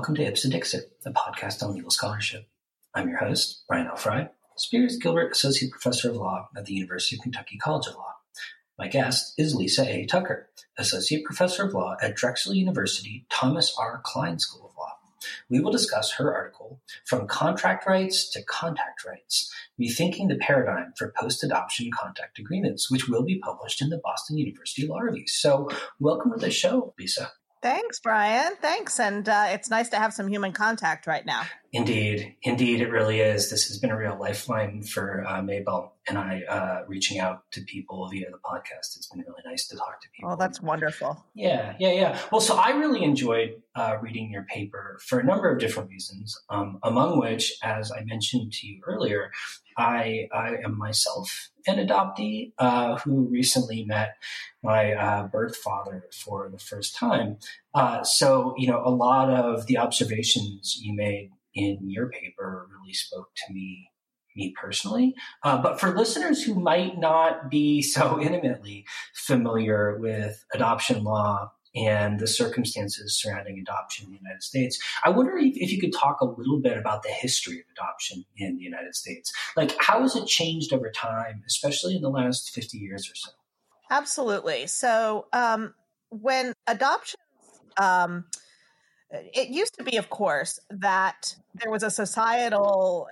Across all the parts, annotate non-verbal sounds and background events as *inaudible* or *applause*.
welcome to Ipse Dixit, a podcast on legal scholarship. I'm your host, Brian L. Frye, Spears Gilbert Associate Professor of Law at the University of Kentucky College of Law. My guest is Lisa A. Tucker, Associate Professor of Law at Drexel University Thomas R. Kline School of Law. We will discuss her article, From Contract Rights to Contact Rights Rethinking the Paradigm for Post Adoption Contact Agreements, which will be published in the Boston University Law Review. So, welcome to the show, Lisa. Thanks, Brian. Thanks. And uh, it's nice to have some human contact right now. Indeed. Indeed, it really is. This has been a real lifeline for uh, Mabel and I uh, reaching out to people via the podcast. It's been really nice to talk to people. Oh, that's wonderful. Yeah, yeah, yeah. Well, so I really enjoyed uh, reading your paper for a number of different reasons, um, among which, as I mentioned to you earlier, I, I am myself an adoptee uh, who recently met my uh, birth father for the first time. Uh, so, you know, a lot of the observations you made in your paper really spoke to me me personally. Uh, but for listeners who might not be *laughs* so intimately familiar with adoption law and the circumstances surrounding adoption in the United States. I wonder if, if, you could talk a little bit about the history of adoption in the United States. Like, how has it changed over time, especially in the last 50 years or so? Absolutely. So, um, when adoption, um, it used to be, of course, that there was a societal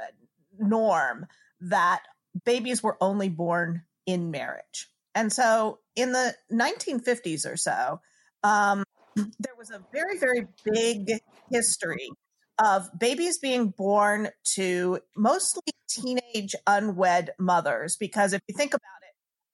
norm that babies were only born in marriage. And so in the 1950s or so, um, there was a very, very big history of babies being born to mostly teenage unwed mothers. Because if you think about it,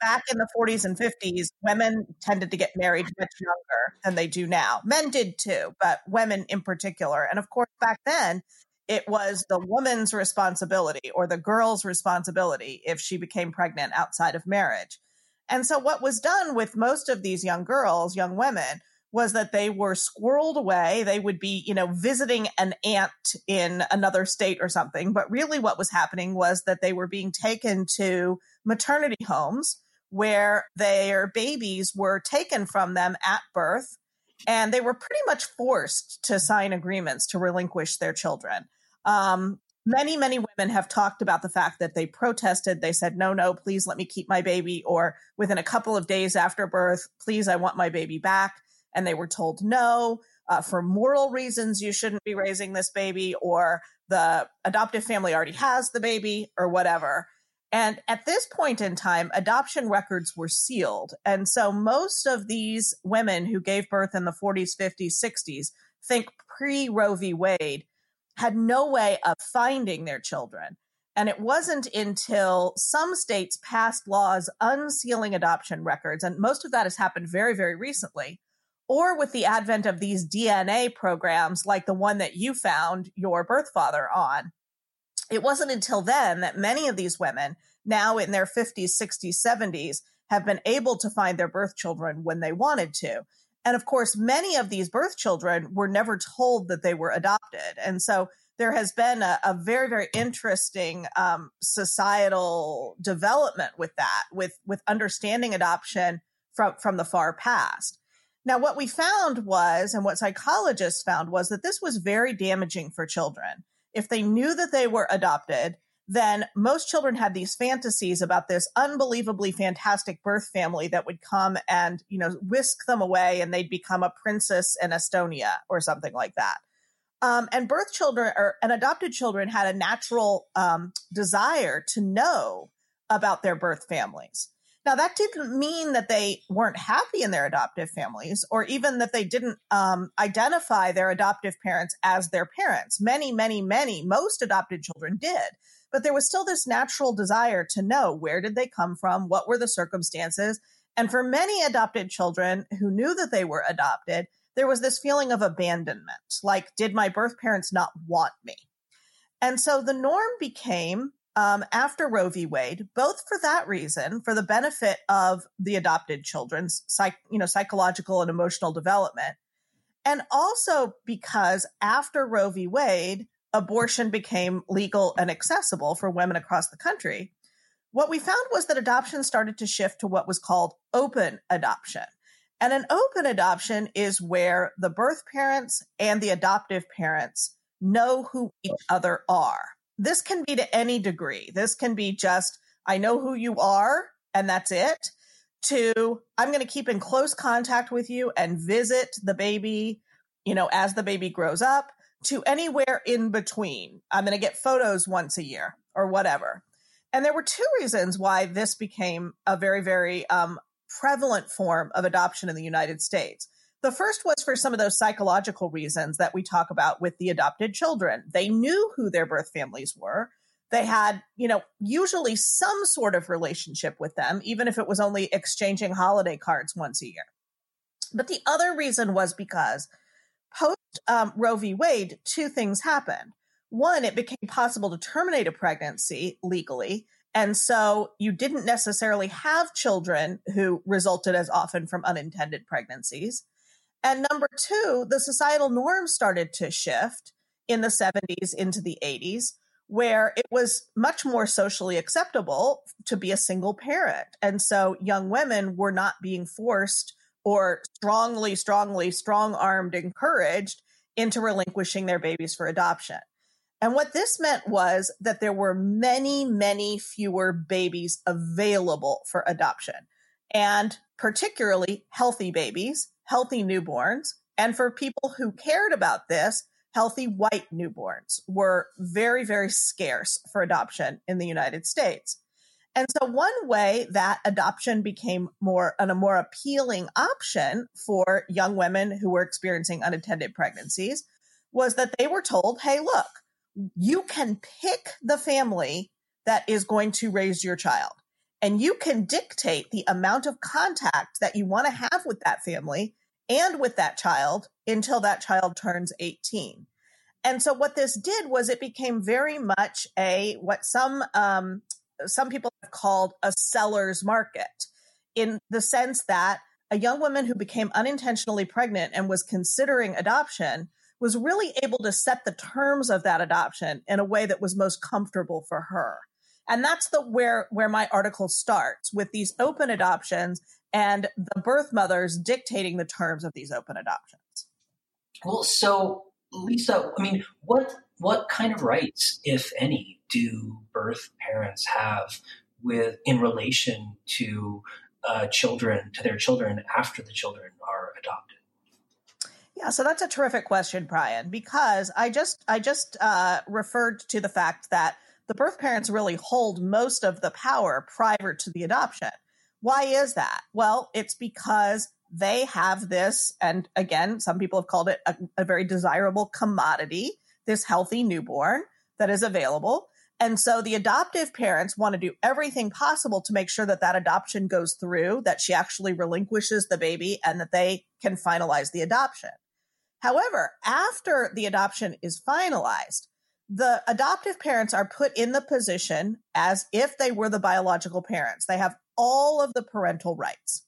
back in the 40s and 50s, women tended to get married much younger than they do now. Men did too, but women in particular. And of course, back then, it was the woman's responsibility or the girl's responsibility if she became pregnant outside of marriage. And so, what was done with most of these young girls, young women, was that they were squirreled away. They would be, you know, visiting an aunt in another state or something. But really, what was happening was that they were being taken to maternity homes where their babies were taken from them at birth. And they were pretty much forced to sign agreements to relinquish their children. Um, many, many women have talked about the fact that they protested. They said, no, no, please let me keep my baby. Or within a couple of days after birth, please, I want my baby back. And they were told, no, uh, for moral reasons, you shouldn't be raising this baby, or the adoptive family already has the baby, or whatever. And at this point in time, adoption records were sealed. And so most of these women who gave birth in the 40s, 50s, 60s, think pre Roe v. Wade, had no way of finding their children. And it wasn't until some states passed laws unsealing adoption records, and most of that has happened very, very recently, or with the advent of these DNA programs like the one that you found your birth father on. It wasn't until then that many of these women, now in their 50s, 60s, 70s, have been able to find their birth children when they wanted to. And of course, many of these birth children were never told that they were adopted. And so there has been a, a very, very interesting um, societal development with that, with, with understanding adoption from, from the far past. Now, what we found was, and what psychologists found was that this was very damaging for children. If they knew that they were adopted, then most children had these fantasies about this unbelievably fantastic birth family that would come and, you know, whisk them away and they'd become a princess in Estonia or something like that. Um, and birth children or and adopted children had a natural um, desire to know about their birth families. Now, that didn't mean that they weren't happy in their adoptive families or even that they didn't um, identify their adoptive parents as their parents. Many, many, many, most adopted children did. But there was still this natural desire to know where did they come from what were the circumstances? And for many adopted children who knew that they were adopted there was this feeling of abandonment like did my birth parents not want me? And so the norm became um, after roe v wade both for that reason for the benefit of the adopted children's psych, you know psychological and emotional development and also because after roe v wade abortion became legal and accessible for women across the country, what we found was that adoption started to shift to what was called open adoption. And an open adoption is where the birth parents and the adoptive parents know who each other are. This can be to any degree. This can be just, I know who you are, and that's it, to I'm going to keep in close contact with you and visit the baby, you know, as the baby grows up, to anywhere in between. I'm going to get photos once a year or whatever. And there were two reasons why this became a very, very um, prevalent form of adoption in the United States. The first was for some of those psychological reasons that we talk about with the adopted children. They knew who their birth families were. They had, you know, usually some sort of relationship with them, even if it was only exchanging holiday cards once a year. But the other reason was because post um, Roe v. Wade, two things happened one, it became possible to terminate a pregnancy legally. And so you didn't necessarily have children who resulted as often from unintended pregnancies. And number two, the societal norms started to shift in the 70s into the 80s, where it was much more socially acceptable to be a single parent. And so young women were not being forced or strongly, strongly, strong armed encouraged into relinquishing their babies for adoption. And what this meant was that there were many, many fewer babies available for adoption, and particularly healthy babies, healthy newborns. And for people who cared about this, healthy white newborns were very, very scarce for adoption in the United States. And so one way that adoption became more a more appealing option for young women who were experiencing unintended pregnancies was that they were told, hey, look, you can pick the family that is going to raise your child. And you can dictate the amount of contact that you want to have with that family and with that child until that child turns 18. And so what this did was it became very much a what some um, some people have called a seller's market in the sense that a young woman who became unintentionally pregnant and was considering adoption was really able to set the terms of that adoption in a way that was most comfortable for her. And that's the where where my article starts with these open adoptions and the birth mothers dictating the terms of these open adoptions. Well, so Lisa, I mean, what what kind of rights, if any, do birth parents have with in relation to uh, children to their children after the children are adopted? Yeah, so that's a terrific question, Brian, because I just I just uh, referred to the fact that the birth parents really hold most of the power prior to the adoption. Why is that? Well, it's because they have this, and again, some people have called it a, a very desirable commodity, this healthy newborn that is available. And so the adoptive parents want to do everything possible to make sure that that adoption goes through, that she actually relinquishes the baby, and that they can finalize the adoption. However, after the adoption is finalized, the adoptive parents are put in the position as if they were the biological parents. They have all of the parental rights.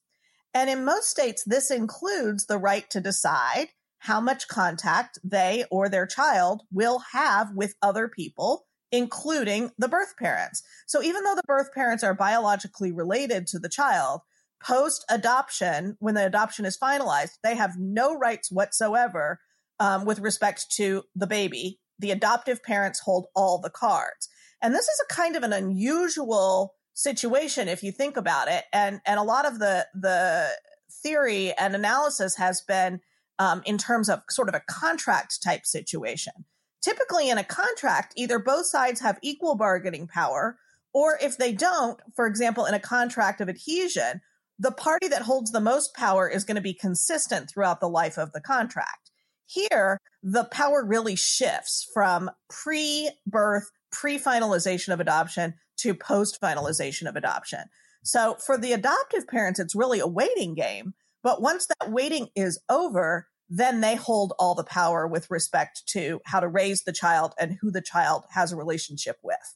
And in most states, this includes the right to decide how much contact they or their child will have with other people, including the birth parents. So even though the birth parents are biologically related to the child, post adoption, when the adoption is finalized, they have no rights whatsoever um, with respect to the baby. The adoptive parents hold all the cards. And this is a kind of an unusual situation if you think about it. And and a lot of the the theory and analysis has been um, in terms of sort of a contract type situation. Typically, in a contract, either both sides have equal bargaining power, or if they don't, for example, in a contract of adhesion, the party that holds the most power is going to be consistent throughout the life of the contract. Here, the power really shifts from pre birth, pre finalization of adoption to post finalization of adoption. So for the adoptive parents, it's really a waiting game. But once that waiting is over, then they hold all the power with respect to how to raise the child and who the child has a relationship with.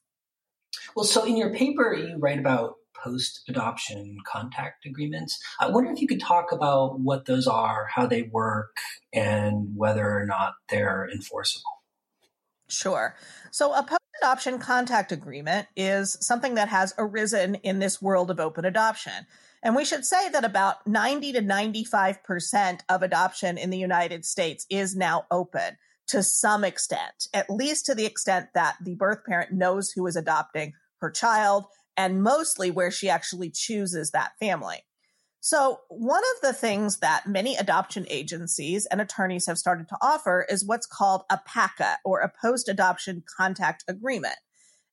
Well, so in your paper, you write about post adoption contact agreements. I wonder if you could talk about what those are, how they work, and whether or not they're enforceable. Sure. So, a post adoption contact agreement is something that has arisen in this world of open adoption. And we should say that about 90 to 95% of adoption in the United States is now open to some extent, at least to the extent that the birth parent knows who is adopting her child and mostly where she actually chooses that family. So, one of the things that many adoption agencies and attorneys have started to offer is what's called a PACA or a post adoption contact agreement.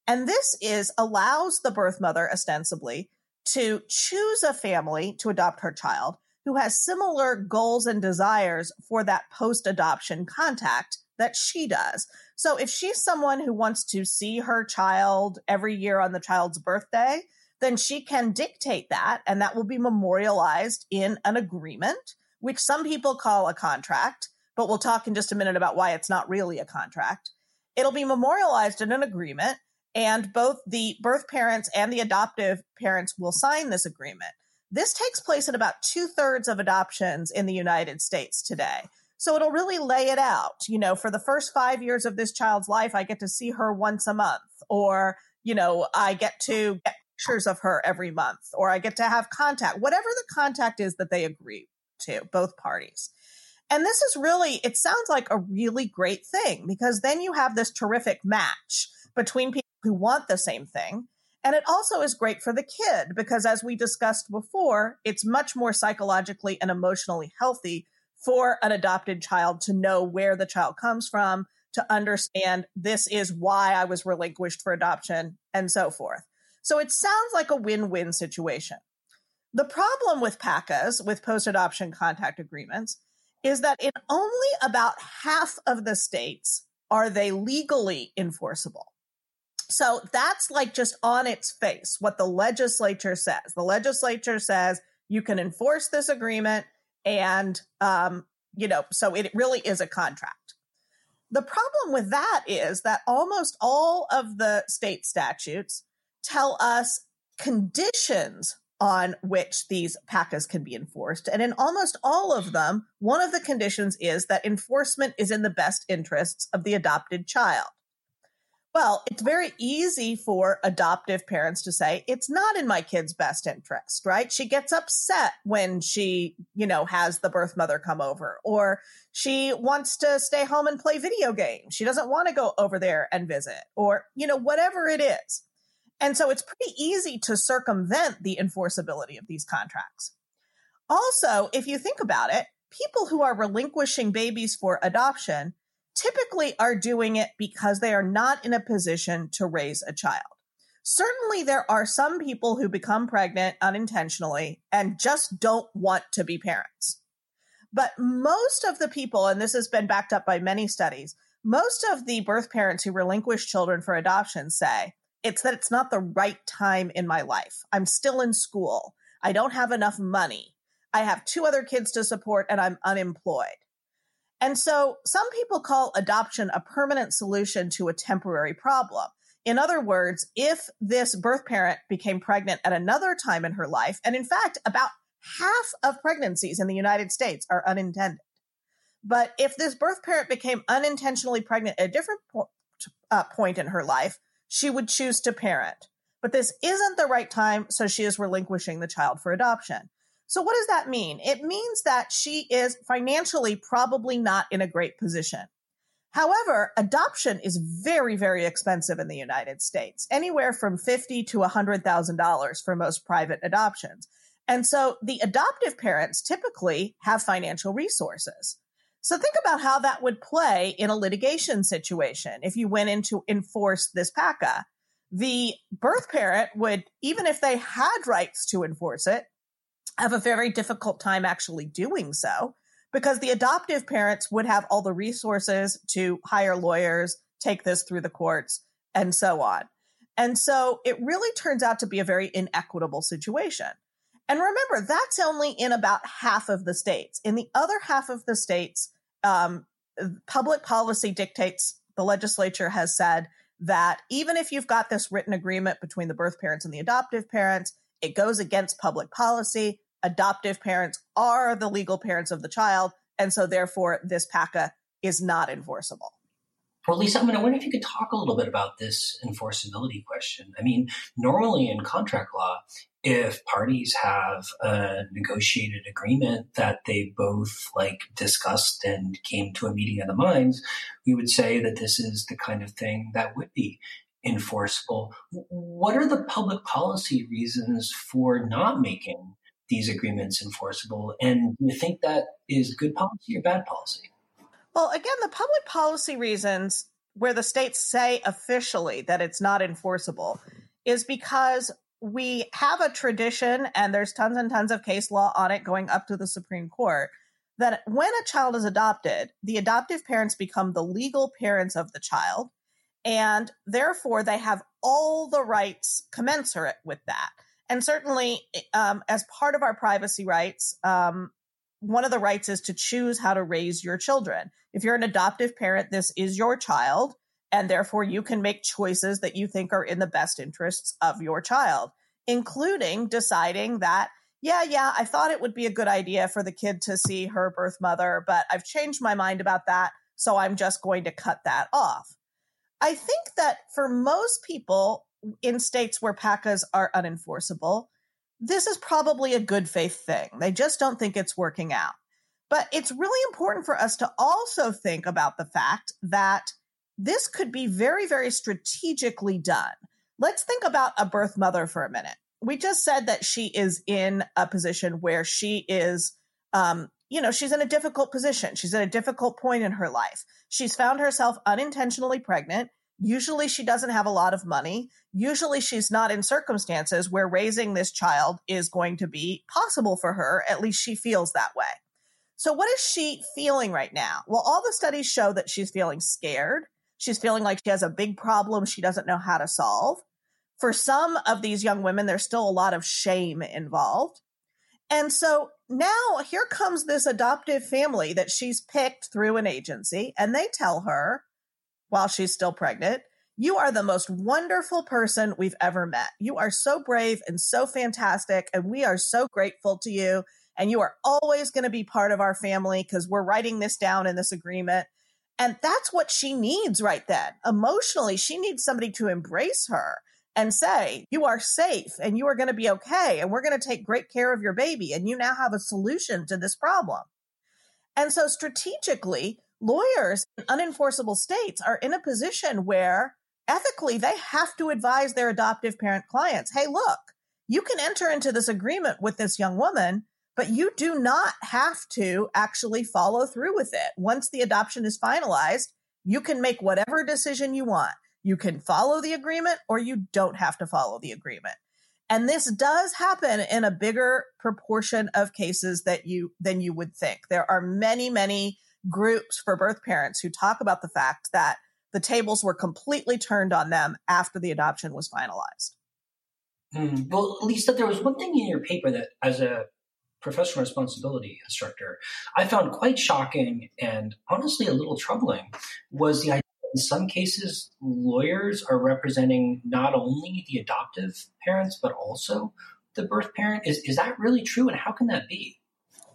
And this is allows the birth mother ostensibly to choose a family to adopt her child who has similar goals and desires for that post adoption contact that she does. So if she's someone who wants to see her child every year on the child's birthday, then she can dictate that and that will be memorialized in an agreement, which some people call a contract, but we'll talk in just a minute about why it's not really a contract. It'll be memorialized in an agreement and both the birth parents and the adoptive parents will sign this agreement. This takes place in about two thirds of adoptions in the United States today. So it'll really lay it out. You know, for the first five years of this child's life, I get to see her once a month, or, you know, I get to get pictures of her every month, or I get to have contact, whatever the contact is that they agree to, both parties. And this is really, it sounds like a really great thing because then you have this terrific match between people who want the same thing. And it also is great for the kid because, as we discussed before, it's much more psychologically and emotionally healthy for an adopted child to know where the child comes from, to understand this is why I was relinquished for adoption, and so forth. So it sounds like a win win situation. The problem with PACAs, with post adoption contact agreements, is that in only about half of the states are they legally enforceable. So that's like just on its face what the legislature says. The legislature says you can enforce this agreement and, um, you know, so it really is a contract. The problem with that is that almost all of the state statutes tell us conditions on which these PACAs can be enforced. And in almost all of them, one of the conditions is that enforcement is in the best interests of the adopted child. Well, it's very easy for adoptive parents to say, it's not in my kid's best interest, right? She gets upset when she, you know, has the birth mother come over, or she wants to stay home and play video games. She doesn't want to go over there and visit, or, you know, whatever it is. And so it's pretty easy to circumvent the enforceability of these contracts. Also, if you think about it, people who are relinquishing babies for adoption typically are doing it because they are not in a position to raise a child. Certainly, there are some people who become pregnant unintentionally and just don't want to be parents. But most of the people, and this has been backed up by many studies, most of the birth parents who relinquish children for adoption say it's that it's not the right time in my life. I'm still in school. I don't have enough money. I have two other kids to support and I'm unemployed. And so some people call adoption a permanent solution to a temporary problem. In other words, if this birth parent became pregnant at another time in her life, and in fact, about half of pregnancies in the United States are unintended. But if this birth parent became unintentionally pregnant at a different po- uh, point in her life, she would choose to parent. But this isn't the right time, so she is relinquishing the child for adoption. So, what does that mean? It means that she is financially probably not in a great position. However, adoption is very, very expensive in the United States, anywhere from fifty to hundred thousand dollars for most private adoptions. And so the adoptive parents typically have financial resources. So think about how that would play in a litigation situation if you went in to enforce this PACA. The birth parent would, even if they had rights to enforce it, have a very difficult time actually doing so because the adoptive parents would have all the resources to hire lawyers, take this through the courts, and so on. And so it really turns out to be a very inequitable situation. And remember, that's only in about half of the states. In the other half of the states, um, public policy dictates the legislature has said that even if you've got this written agreement between the birth parents and the adoptive parents, it goes against public policy adoptive parents are the legal parents of the child. And so therefore this PACA is not enforceable. Well, Lisa, I mean, I wonder if you could talk a little bit about this enforceability question. I mean, normally in contract law, if parties have a negotiated agreement that they both like discussed and came to a meeting of the minds, we would say that this is the kind of thing that would be enforceable. What are the public policy reasons for not making these agreements enforceable? And you think that is good policy or bad policy? Well, again, the public policy reasons where the states say officially that it's not enforceable is because we have a tradition, and there's tons and tons of case law on it going up to the Supreme Court, that when a child is adopted, the adoptive parents become the legal parents of the child, and therefore they have all the rights commensurate with that. And certainly, um, as part of our privacy rights, um, one of the rights is to choose how to raise your children. If you're an adoptive parent, this is your child and therefore you can make choices that you think are in the best interests of your child, including deciding that, yeah, yeah, I thought it would be a good idea for the kid to see her birth mother, but I've changed my mind about that, so I'm just going to cut that off. I think that for most people in states where PACAs are unenforceable, this is probably a good faith thing. They just don't think it's working out. But it's really important for us to also think about the fact that this could be very, very strategically done. Let's think about a birth mother for a minute. We just said that she is in a position where she is, um, you know, she's in a difficult position. She's at a difficult point in her life. She's found herself unintentionally pregnant. Usually she doesn't have a lot of money. Usually she's not in circumstances where raising this child is going to be possible for her. At least she feels that way. So what is she feeling right now? Well, all the studies show that she's feeling scared. She's feeling like she has a big problem she doesn't know how to solve. For some of these young women, there's still a lot of shame involved. And so now here comes this adoptive family that she's picked through an agency, and they tell her while she's still pregnant, You are the most wonderful person we've ever met. You are so brave and so fantastic, and we are so grateful to you. And you are always going to be part of our family because we're writing this down in this agreement. And that's what she needs right then. Emotionally, she needs somebody to embrace her and say, You are safe and you are going to be okay. And we're going to take great care of your baby. And you now have a solution to this problem. And so, strategically, lawyers in unenforceable states are in a position where ethically they have to advise their adoptive parent clients Hey, look, you can enter into this agreement with this young woman but you do not have to actually follow through with it. Once the adoption is finalized, you can make whatever decision you want. You can follow the agreement or you don't have to follow the agreement. And this does happen in a bigger proportion of cases that you than you would think. There are many, many groups for birth parents who talk about the fact that the tables were completely turned on them after the adoption was finalized. Mm, well, Lisa, there was one thing in your paper that, as a professional responsibility instructor, I found quite shocking and honestly a little troubling was the idea in some cases lawyers are representing not only the adoptive parents but also the birth parent. Is is that really true and how can that be?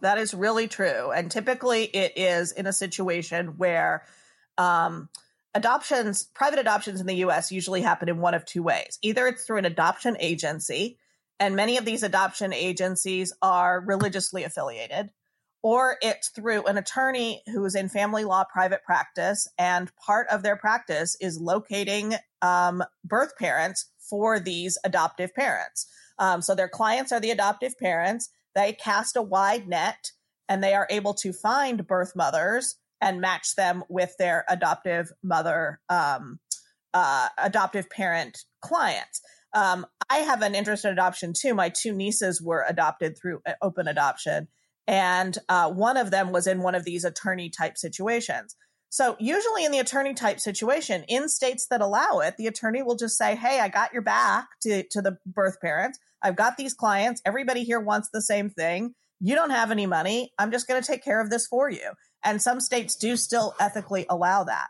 That is really true. And typically it is in a situation where um, adoptions, private adoptions in the US usually happen in one of two ways. Either it's through an adoption agency and many of these adoption agencies are religiously affiliated, or it's through an attorney who is in family law private practice, and part of their practice is locating um, birth parents for these adoptive parents. Um, so their clients are the adoptive parents. They cast a wide net and they are able to find birth mothers and match them with their adoptive mother, um, uh, adoptive parent clients. Um, I have an interest in adoption too. My two nieces were adopted through uh, open adoption, and uh, one of them was in one of these attorney type situations. So, usually in the attorney type situation, in states that allow it, the attorney will just say, Hey, I got your back to, to the birth parents. I've got these clients. Everybody here wants the same thing. You don't have any money. I'm just going to take care of this for you. And some states do still ethically allow that.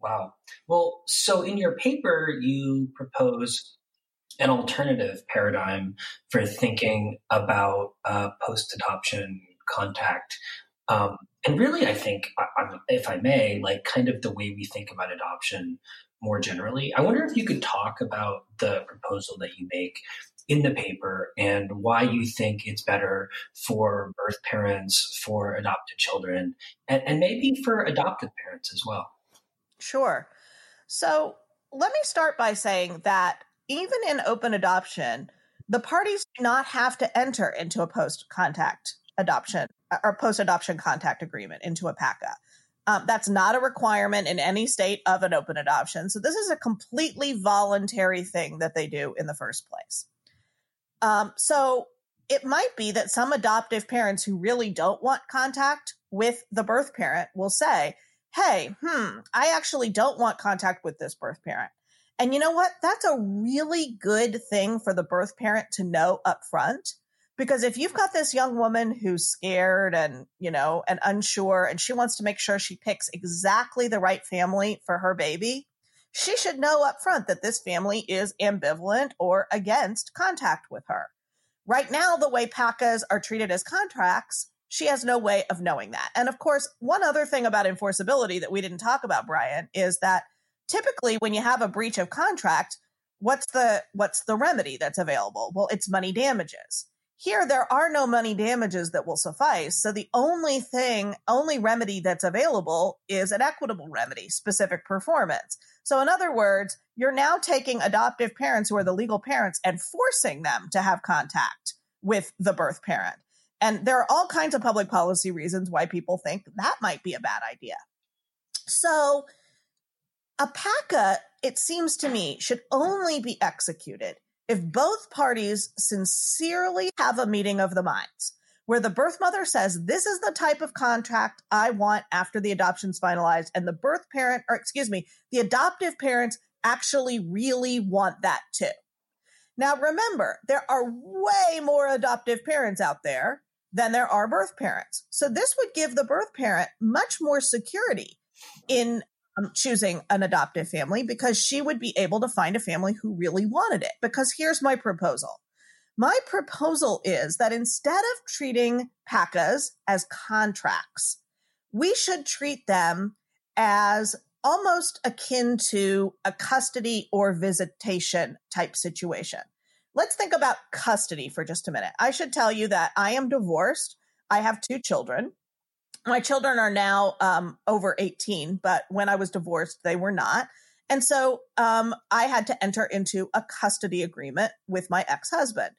Wow. Well, so in your paper, you propose an alternative paradigm for thinking about uh, post adoption contact. Um, and really, I think, if I may, like kind of the way we think about adoption more generally. I wonder if you could talk about the proposal that you make in the paper and why you think it's better for birth parents, for adopted children, and, and maybe for adopted parents as well. Sure. So let me start by saying that even in open adoption, the parties do not have to enter into a post contact adoption or post adoption contact agreement into a PACA. Um, that's not a requirement in any state of an open adoption. So this is a completely voluntary thing that they do in the first place. Um, so it might be that some adoptive parents who really don't want contact with the birth parent will say, Hey, hmm, I actually don't want contact with this birth parent. And you know what? That's a really good thing for the birth parent to know up front. Because if you've got this young woman who's scared and, you know, and unsure, and she wants to make sure she picks exactly the right family for her baby, she should know up front that this family is ambivalent or against contact with her. Right now, the way PACAs are treated as contracts, she has no way of knowing that. And of course, one other thing about enforceability that we didn't talk about, Brian, is that typically when you have a breach of contract, what's the what's the remedy that's available? Well, it's money damages. Here there are no money damages that will suffice. So the only thing, only remedy that's available is an equitable remedy, specific performance. So in other words, you're now taking adoptive parents who are the legal parents and forcing them to have contact with the birth parent. And there are all kinds of public policy reasons why people think that might be a bad idea. So a PACA, it seems to me, should only be executed if both parties sincerely have a meeting of the minds where the birth mother says, This is the type of contract I want after the adoption's finalized, and the birth parent, or excuse me, the adoptive parents actually really want that too. Now, remember, there are way more adoptive parents out there than there are birth parents. So, this would give the birth parent much more security in um, choosing an adoptive family because she would be able to find a family who really wanted it. Because here's my proposal. My proposal is that instead of treating PACAs as contracts, we should treat them as almost akin to a custody or visitation type situation. Let's think about custody for just a minute. I should tell you that I am divorced. I have two children my children are now um, over 18, but when I was divorced, they were not. And so um, I had to enter into a custody agreement with my ex husband.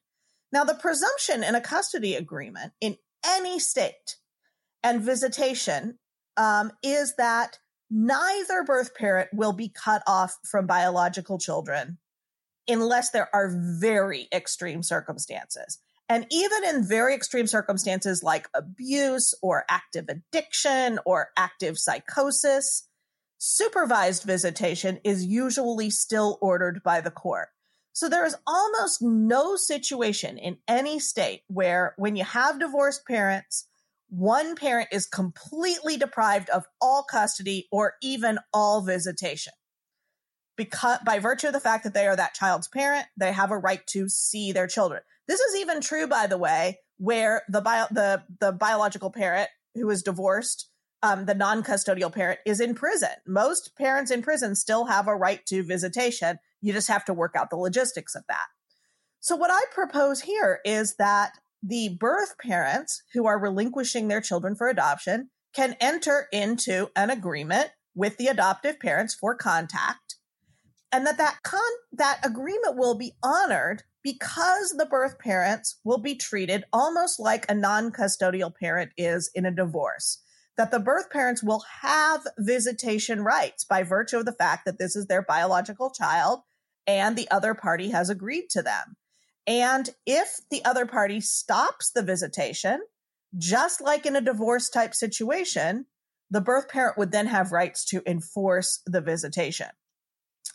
Now, the presumption in a custody agreement in any state and visitation um, is that neither birth parent will be cut off from biological children unless there are very extreme circumstances. And even in very extreme circumstances like abuse or active addiction or active psychosis, supervised visitation is usually still ordered by the court. So there is almost no situation in any state where when you have divorced parents, one parent is completely deprived of all custody or even all visitation. Because by virtue of the fact that they are that child's parent, they have a right to see their children. This is even true, by the way, where the bio, the the biological parent who is divorced, um, the non-custodial parent is in prison. Most parents in prison still have a right to visitation. You just have to work out the logistics of that. So what I propose here is that the birth parents who are relinquishing their children for adoption can enter into an agreement with the adoptive parents for contact and that that con that agreement will be honored because the birth parents will be treated almost like a non-custodial parent is in a divorce. That the birth parents will have visitation rights by virtue of the fact that this is their biological child and the other party has agreed to them. And if the other party stops the visitation just like in a divorce type situation the birth parent would then have rights to enforce the visitation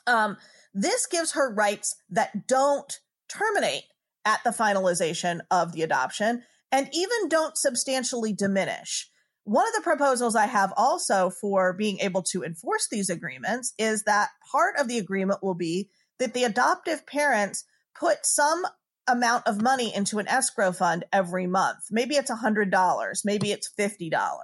um, this gives her rights that don't terminate at the finalization of the adoption and even don't substantially diminish. One of the proposals I have also for being able to enforce these agreements is that part of the agreement will be that the adoptive parents put some amount of money into an escrow fund every month. Maybe it's $100, maybe it's $50.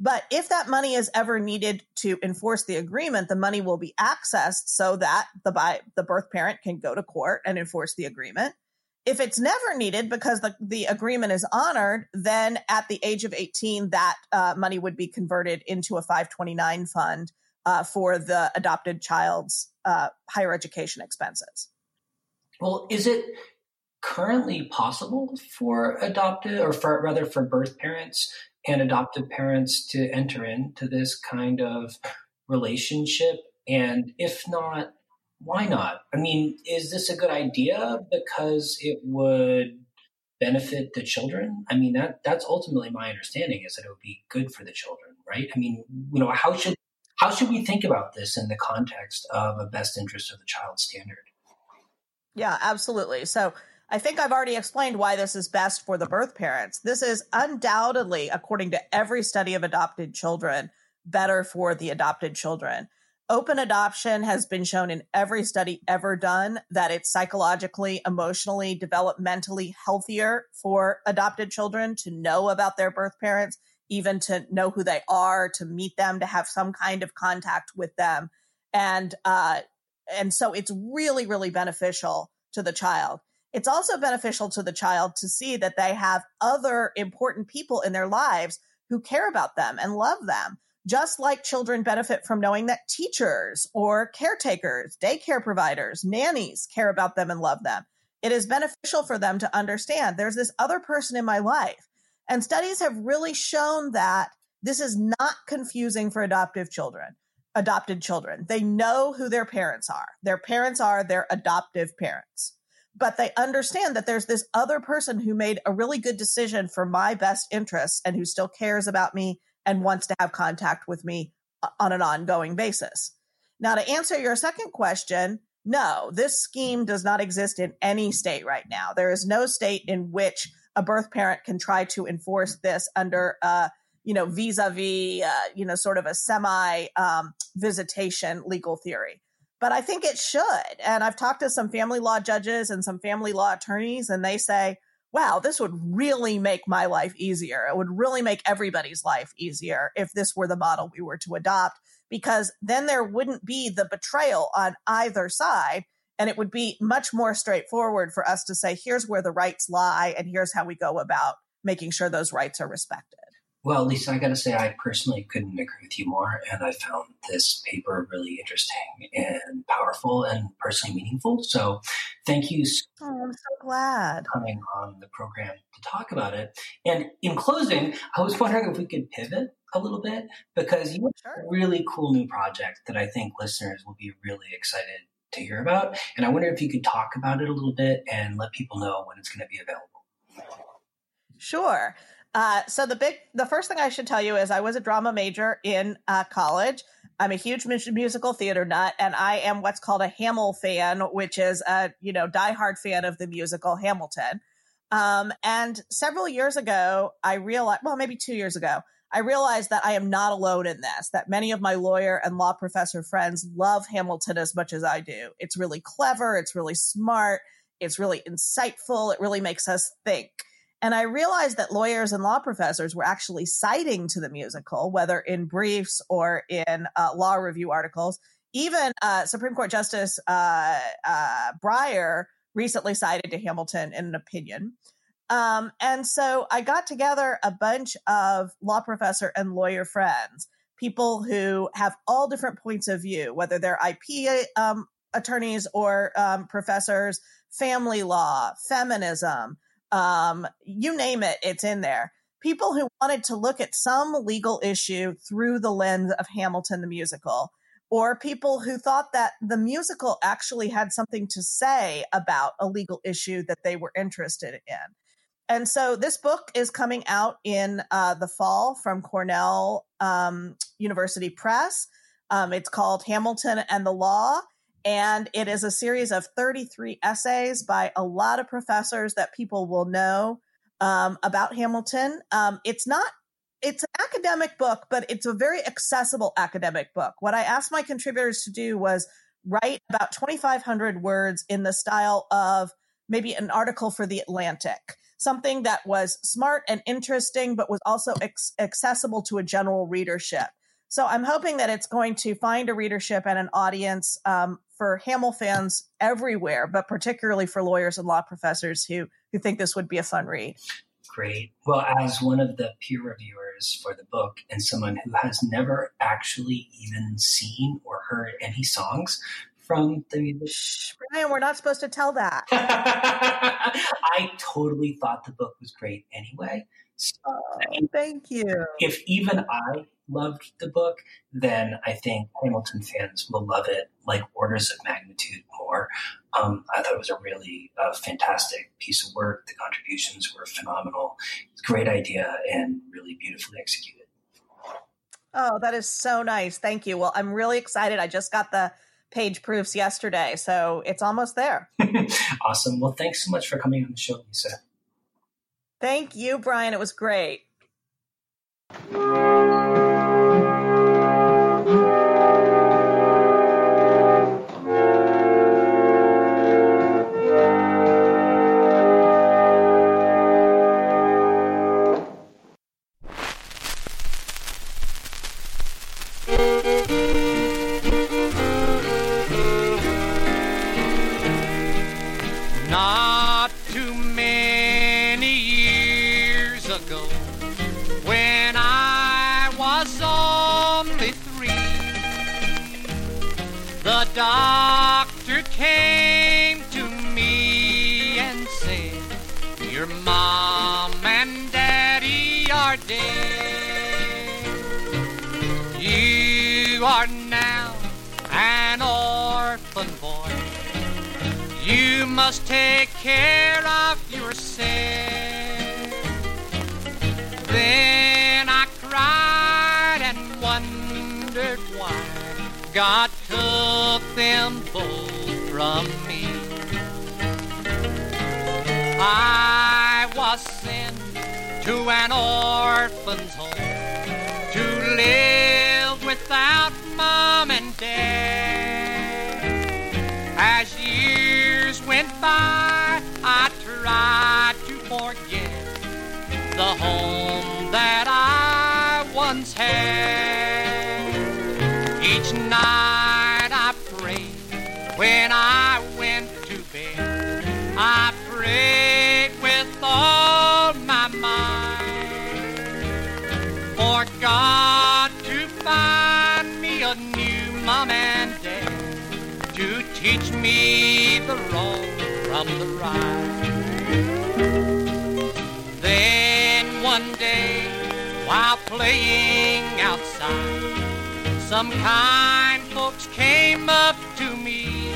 But if that money is ever needed to enforce the agreement, the money will be accessed so that the by, the birth parent can go to court and enforce the agreement. If it's never needed because the, the agreement is honored, then at the age of 18, that uh, money would be converted into a 529 fund uh, for the adopted child's uh, higher education expenses. Well, is it currently possible for adopted or for rather for birth parents and adoptive parents to enter into this kind of relationship? And if not, why not? I mean, is this a good idea because it would benefit the children? I mean, that that's ultimately my understanding is that it would be good for the children, right? I mean, you know, how should how should we think about this in the context of a best interest of the child standard? Yeah, absolutely. So I think I've already explained why this is best for the birth parents. This is undoubtedly, according to every study of adopted children, better for the adopted children. Open adoption has been shown in every study ever done that it's psychologically, emotionally, developmentally healthier for adopted children to know about their birth parents, even to know who they are, to meet them, to have some kind of contact with them. And uh, and so it's really, really beneficial to the child. It's also beneficial to the child to see that they have other important people in their lives who care about them and love them. Just like children benefit from knowing that teachers or caretakers, daycare providers, nannies care about them and love them. It is beneficial for them to understand there's this other person in my life. And studies have really shown that this is not confusing for adoptive children adopted children. They know who their parents are. Their parents are their adoptive parents. But they understand that there's this other person who made a really good decision for my best interests and who still cares about me and wants to have contact with me uh, on an ongoing basis. Now, to answer your second question, no, this scheme does not exist in any state right now. There is no state in which a birth parent can try to enforce this under uh, you know, vis-a-vis, uh, you know, sort of a semi um, visitation legal theory. But I think it should. And I've talked to some family law judges and some family law attorneys, and they say, wow, this would really make my life easier. It would really make everybody's life easier if this were the model we were to adopt, because then there wouldn't be the betrayal on either side. And it would be much more straightforward for us to say, here's where the rights lie, and here's how we go about making sure those rights are respected. Well, Lisa, I got to say, I personally couldn't agree with you more. And I found this paper really interesting and powerful and personally meaningful. So thank you. So oh, I'm so glad. Coming on the program to talk about it. And in closing, I was wondering if we could pivot a little bit because you have sure. a really cool new project that I think listeners will be really excited to hear about. And I wonder if you could talk about it a little bit and let people know when it's going to be available. Sure. Uh, so the big, the first thing I should tell you is I was a drama major in uh, college. I'm a huge musical theater nut, and I am what's called a Hamilfan, which is a you know diehard fan of the musical Hamilton. Um, and several years ago, I realized, well, maybe two years ago, I realized that I am not alone in this. That many of my lawyer and law professor friends love Hamilton as much as I do. It's really clever. It's really smart. It's really insightful. It really makes us think. And I realized that lawyers and law professors were actually citing to the musical, whether in briefs or in uh, law review articles. Even uh, Supreme Court Justice uh, uh Breyer recently cited to Hamilton in an opinion. Um, and so I got together a bunch of law professor and lawyer friends, people who have all different points of view, whether they're IP um, attorneys or um, professors, family law, feminism, um, you name it, it's in there. People who wanted to look at some legal issue through the lens of Hamilton the musical, or people who thought that the musical actually had something to say about a legal issue that they were interested in. And so this book is coming out in uh, the fall from Cornell um, University Press. Um, it's called Hamilton and the Law. And it is a series of 33 essays by a lot of professors that people will know um, about Hamilton. Um, it's not, it's an academic book, but it's a very accessible academic book. What I asked my contributors to do was write about 2,500 words in the style of maybe an article for the Atlantic, something that was smart and interesting, but was also ex- accessible to a general readership. So I'm hoping that it's going to find a readership and an audience um, for Hamilfans everywhere, but particularly for lawyers and law professors who who think this would be a fun read. Great. Well, as one of the peer reviewers for the book and someone who has never actually even seen or heard any songs from the music. Brian, we're not supposed to tell that. *laughs* I totally thought the book was great anyway. So, oh, thank you. If even I loved the book, then I think Hamilton fans will love it like orders of magnitude more. Um, I thought it was a really uh, fantastic piece of work. The contributions were phenomenal. Great idea and really beautifully executed. Oh, that is so nice. Thank you. Well, I'm really excited. I just got the page proofs yesterday, so it's almost there. *laughs* awesome. Well, thanks so much for coming on the show, Lisa. Thank you, Brian. It was great. I was sent to an orphan's home to live without mom and dad. As years went by, I tried to forget the home that I once had. Each night I prayed when I God to find me a new mom and dad to teach me the wrong from the right. Then one day, while playing outside, some kind folks came up to me.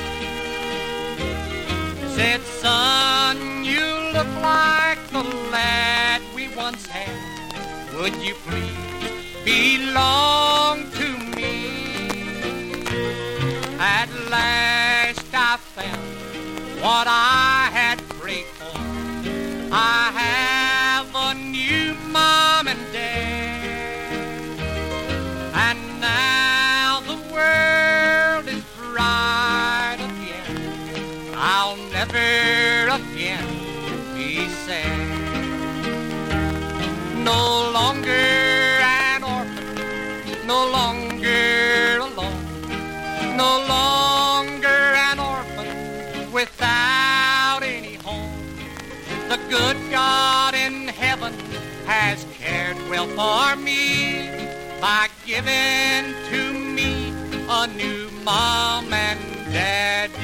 Said, son, you look like the lad we once had. Would you please belong to me. at last I found what I for me by giving to me a new mom and daddy.